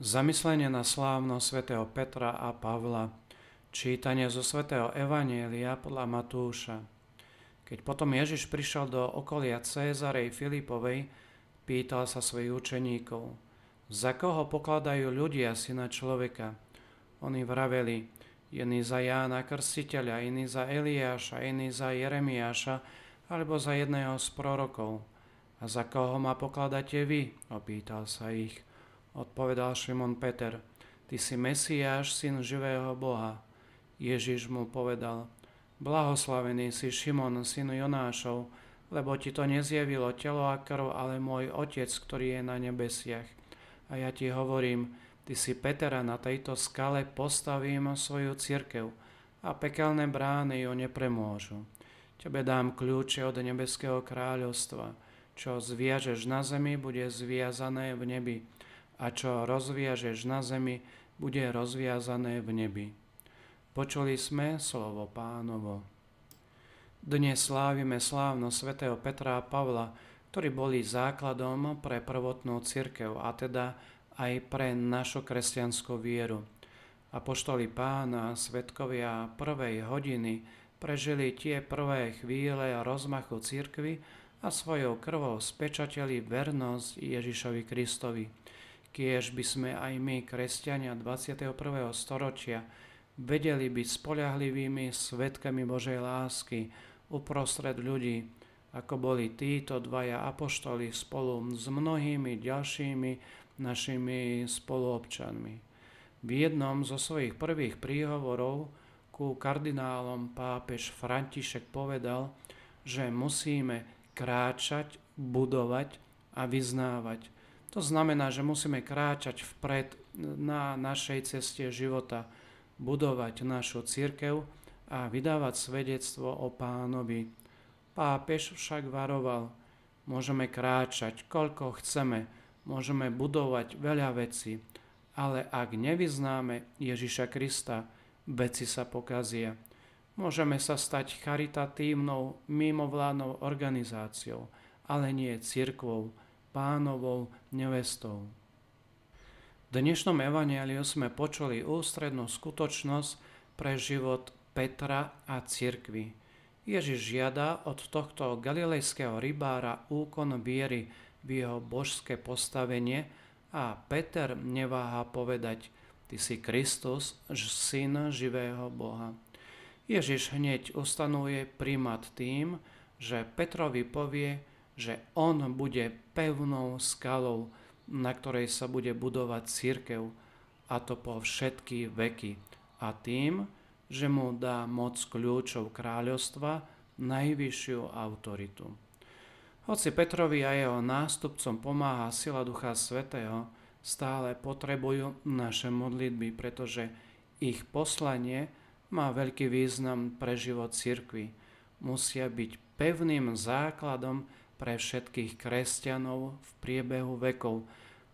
Zamyslenie na slávno svätého Petra a Pavla. Čítanie zo svätého Evanielia podľa Matúša. Keď potom Ježiš prišiel do okolia Cézarej Filipovej, pýtal sa svojich učeníkov, za koho pokladajú ľudia syna človeka? Oni vraveli, iný za Jána Krstiteľa, iný za Eliáša, iný za Jeremiáša, alebo za jedného z prorokov. A za koho ma pokladáte vy? Opýtal sa ich. Odpovedal Šimon Peter, ty si Mesiáš, syn živého Boha. Ježiš mu povedal, blahoslavený si Šimon, syn Jonášov, lebo ti to nezjavilo telo a krv, ale môj Otec, ktorý je na nebesiach. A ja ti hovorím, ty si Petera, na tejto skale postavím svoju cirkev a pekelné brány ju nepremôžu. Tebe dám kľúče od nebeského kráľovstva. Čo zviažeš na zemi, bude zviazané v nebi a čo rozviažeš na zemi, bude rozviazané v nebi. Počuli sme slovo pánovo. Dnes slávime slávno svätého Petra a Pavla, ktorí boli základom pre prvotnú cirkev a teda aj pre našu kresťanskú vieru. Apoštoli pána, svetkovia prvej hodiny prežili tie prvé chvíle rozmachu cirkvy a svojou krvou spečateli vernosť Ježišovi Kristovi. Kiež by sme aj my, kresťania 21. storočia, vedeli byť spoľahlivými svetkami Božej lásky uprostred ľudí, ako boli títo dvaja apoštoli spolu s mnohými ďalšími našimi spoluobčanmi. V jednom zo svojich prvých príhovorov ku kardinálom pápež František povedal, že musíme kráčať, budovať a vyznávať to znamená, že musíme kráčať vpred na našej ceste života, budovať našu církev a vydávať svedectvo o pánovi. Pápež však varoval, môžeme kráčať koľko chceme, môžeme budovať veľa vecí, ale ak nevyznáme Ježiša Krista, veci sa pokazia. Môžeme sa stať charitatívnou mimovládnou organizáciou, ale nie cirkvou, pánovou nevestou. V dnešnom evaneliu sme počuli ústrednú skutočnosť pre život Petra a cirkvy. Ježiš žiada od tohto galilejského rybára úkon viery v jeho božské postavenie a Peter neváha povedať, ty si Kristus, syn živého Boha. Ježiš hneď ustanuje primat tým, že Petrovi povie, že on bude pevnou skalou, na ktorej sa bude budovať církev, a to po všetky veky. A tým, že mu dá moc kľúčov kráľovstva, najvyššiu autoritu. Hoci Petrovi a jeho nástupcom pomáha sila Ducha Svetého, stále potrebujú naše modlitby, pretože ich poslanie má veľký význam pre život cirkvy. Musia byť pevným základom pre všetkých kresťanov v priebehu vekov.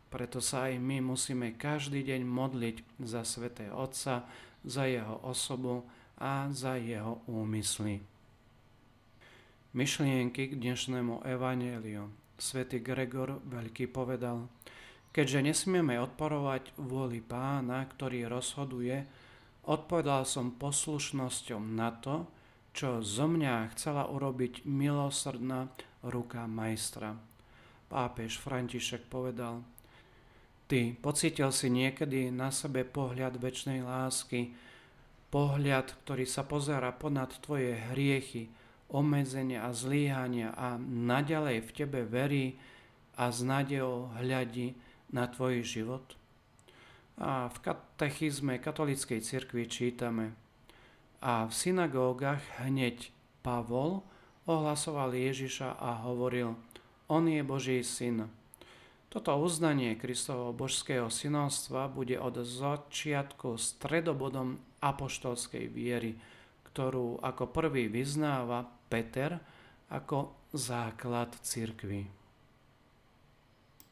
Preto sa aj my musíme každý deň modliť za sväté Otca, za jeho osobu a za jeho úmysly. Myšlienky k dnešnému evaneliu. Svetý Gregor Veľký povedal, keďže nesmieme odporovať vôli pána, ktorý rozhoduje, odpovedal som poslušnosťou na to, čo zo mňa chcela urobiť milosrdná ruka majstra. Pápež František povedal, Ty pocítil si niekedy na sebe pohľad väčšnej lásky, pohľad, ktorý sa pozera ponad tvoje hriechy, omezenia a zlíhania a naďalej v tebe verí a s nádejou hľadí na tvoj život? A v katechizme katolíckej cirkvi čítame – a v synagógach hneď Pavol ohlasoval Ježiša a hovoril, on je Boží syn. Toto uznanie Kristovho božského synovstva bude od začiatku stredobodom apoštolskej viery, ktorú ako prvý vyznáva Peter ako základ cirkvy.